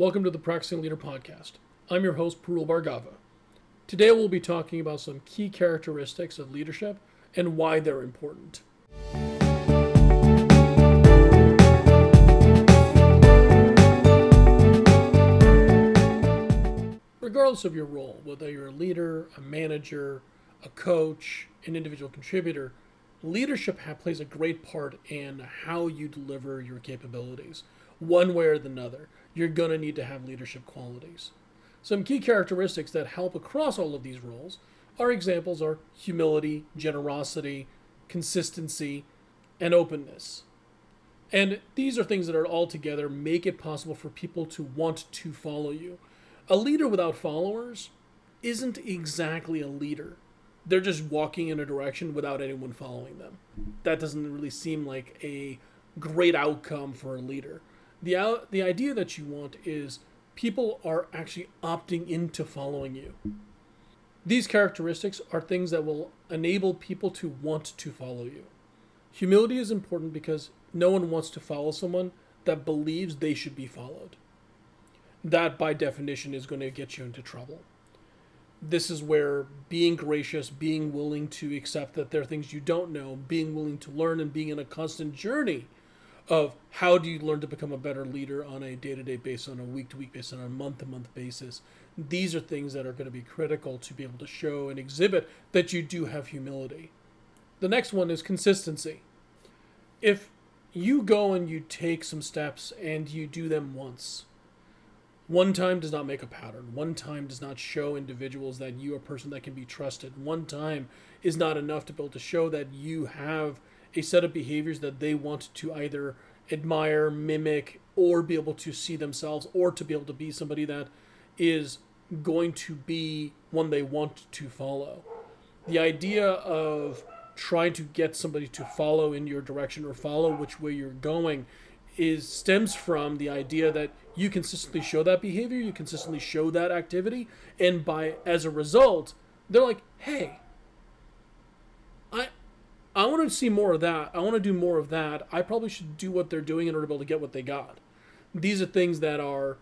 Welcome to the Practicing Leader Podcast. I'm your host, Parul Bhargava. Today we'll be talking about some key characteristics of leadership and why they're important. Regardless of your role, whether you're a leader, a manager, a coach, an individual contributor, leadership plays a great part in how you deliver your capabilities. One way or another, you're going to need to have leadership qualities. Some key characteristics that help across all of these roles are examples are humility, generosity, consistency, and openness. And these are things that are all together make it possible for people to want to follow you. A leader without followers isn't exactly a leader. They're just walking in a direction without anyone following them. That doesn't really seem like a great outcome for a leader. The, the idea that you want is people are actually opting into following you. These characteristics are things that will enable people to want to follow you. Humility is important because no one wants to follow someone that believes they should be followed. That, by definition, is going to get you into trouble. This is where being gracious, being willing to accept that there are things you don't know, being willing to learn, and being in a constant journey of how do you learn to become a better leader on a day-to-day basis on a week-to-week basis on a month-to-month basis? These are things that are going to be critical to be able to show and exhibit that you do have humility. The next one is consistency. If you go and you take some steps and you do them once one time does not make a pattern. One time does not show individuals that you are a person that can be trusted. One time is not enough to be able to show that you have a set of behaviors that they want to either admire, mimic, or be able to see themselves, or to be able to be somebody that is going to be one they want to follow. The idea of trying to get somebody to follow in your direction or follow which way you're going is stems from the idea that you consistently show that behavior, you consistently show that activity, and by as a result, they're like, "Hey, I I want to see more of that. I want to do more of that. I probably should do what they're doing in order to be able to get what they got. These are things that are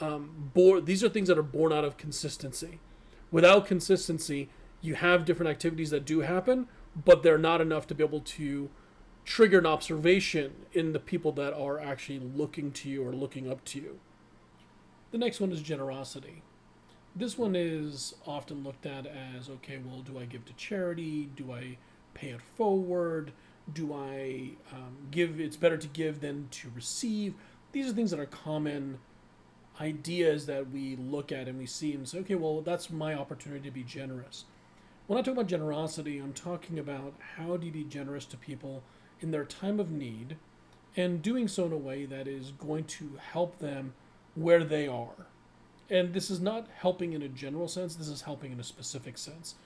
um, born. These are things that are born out of consistency. Without consistency, you have different activities that do happen, but they're not enough to be able to trigger an observation in the people that are actually looking to you or looking up to you. The next one is generosity. This one is often looked at as okay, well, do I give to charity? Do I pay it forward? Do I um, give? It's better to give than to receive. These are things that are common ideas that we look at and we see and say, okay, well, that's my opportunity to be generous. When I talk about generosity, I'm talking about how do you be generous to people in their time of need and doing so in a way that is going to help them where they are. And this is not helping in a general sense, this is helping in a specific sense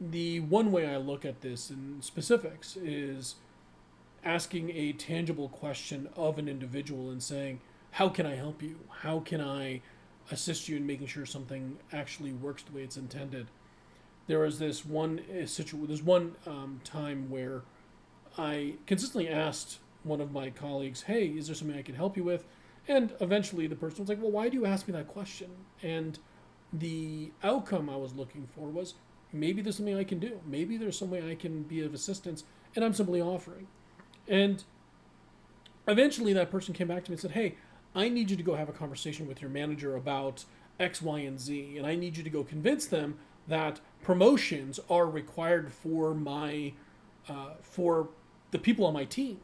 the one way I look at this in specifics is asking a tangible question of an individual and saying, How can I help you? How can I assist you in making sure something actually works the way it's intended? There was this one uh, situation, there's one um, time where I consistently asked one of my colleagues, Hey, is there something I can help you with? And eventually the person was like, Well, why do you ask me that question? And the outcome I was looking for was maybe there's something I can do. Maybe there's some way I can be of assistance, and I'm simply offering. And eventually, that person came back to me and said, Hey, I need you to go have a conversation with your manager about X, Y, and Z, and I need you to go convince them that promotions are required for my uh, for the people on my team.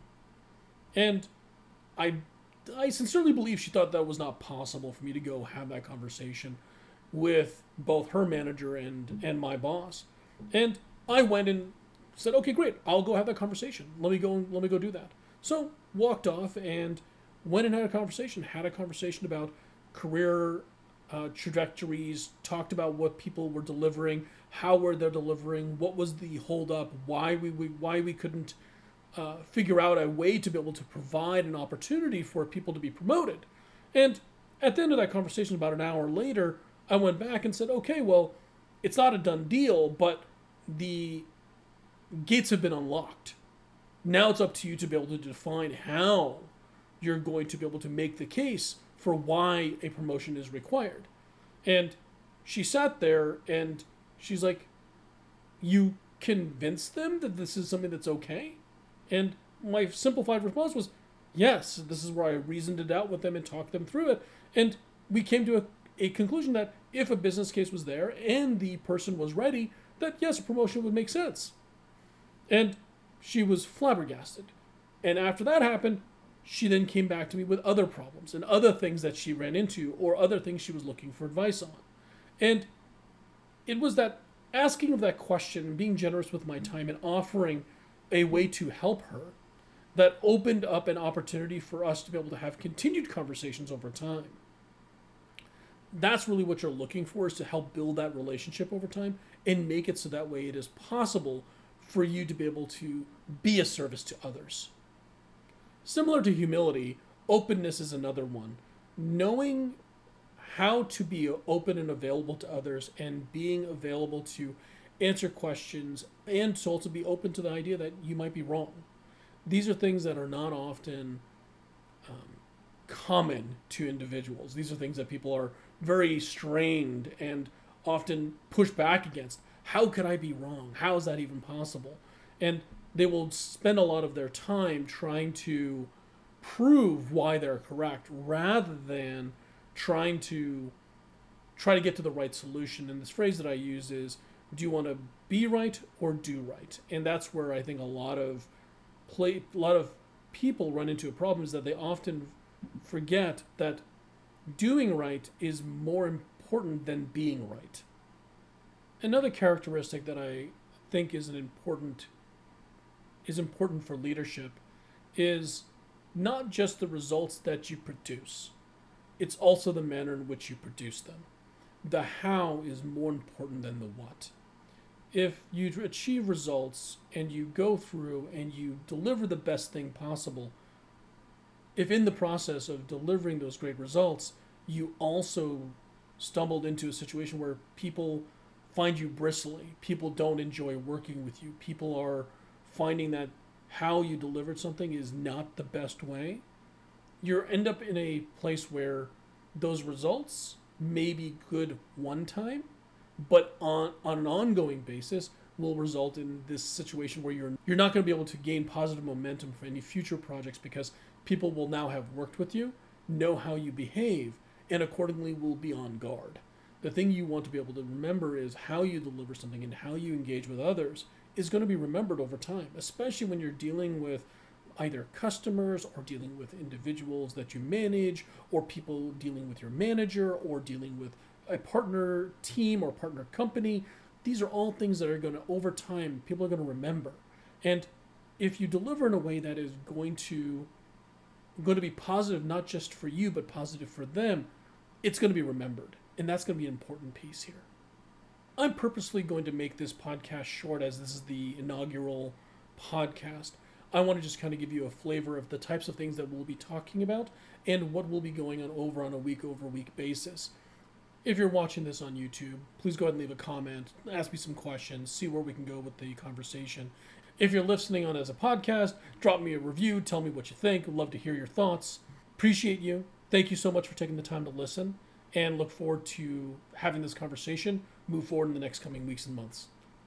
And I I sincerely believe she thought that was not possible for me to go have that conversation with both her manager and and my boss. And I went and said, "Okay, great. I'll go have that conversation. Let me go let me go do that." So, walked off and went and had a conversation, had a conversation about career uh, trajectories, talked about what people were delivering, how were they delivering, what was the holdup, why we, we why we couldn't uh, figure out a way to be able to provide an opportunity for people to be promoted. And at the end of that conversation, about an hour later, I went back and said, okay, well, it's not a done deal, but the gates have been unlocked. Now it's up to you to be able to define how you're going to be able to make the case for why a promotion is required. And she sat there and she's like, You convince them that this is something that's okay? And my simplified response was, Yes, this is where I reasoned it out with them and talked them through it. And we came to a, a conclusion that if a business case was there and the person was ready, that yes, a promotion would make sense. And she was flabbergasted. And after that happened, she then came back to me with other problems and other things that she ran into or other things she was looking for advice on. And it was that asking of that question and being generous with my time and offering a way to help her that opened up an opportunity for us to be able to have continued conversations over time. That's really what you're looking for is to help build that relationship over time and make it so that way it is possible for you to be able to be a service to others. Similar to humility, openness is another one. Knowing how to be open and available to others and being available to answer questions and to also be open to the idea that you might be wrong. These are things that are not often um, common to individuals. These are things that people are very strained and often push back against. How could I be wrong? How is that even possible? And they will spend a lot of their time trying to prove why they're correct rather than trying to try to get to the right solution. And this phrase that I use is do you want to be right or do right? And that's where I think a lot of play a lot of people run into a problem is that they often forget that doing right is more important than being right. Another characteristic that I think is an important is important for leadership is not just the results that you produce, it's also the manner in which you produce them. The how is more important than the what. If you achieve results and you go through and you deliver the best thing possible, if in the process of delivering those great results, you also stumbled into a situation where people find you bristly, people don't enjoy working with you, people are finding that how you delivered something is not the best way, you end up in a place where those results may be good one time, but on, on an ongoing basis will result in this situation where you're you're not going to be able to gain positive momentum for any future projects because people will now have worked with you, know how you behave, and accordingly will be on guard. The thing you want to be able to remember is how you deliver something and how you engage with others is going to be remembered over time, especially when you're dealing with either customers or dealing with individuals that you manage or people dealing with your manager or dealing with a partner team or partner company. These are all things that are going to, over time, people are going to remember. And if you deliver in a way that is going to going to be positive not just for you but positive for them, it's going to be remembered. And that's going to be an important piece here. I'm purposely going to make this podcast short as this is the inaugural podcast. I want to just kind of give you a flavor of the types of things that we'll be talking about and what will be going on over on a week over week basis. If you're watching this on YouTube, please go ahead and leave a comment, ask me some questions, see where we can go with the conversation. If you're listening on as a podcast, drop me a review, tell me what you think. Love to hear your thoughts. Appreciate you. Thank you so much for taking the time to listen and look forward to having this conversation move forward in the next coming weeks and months.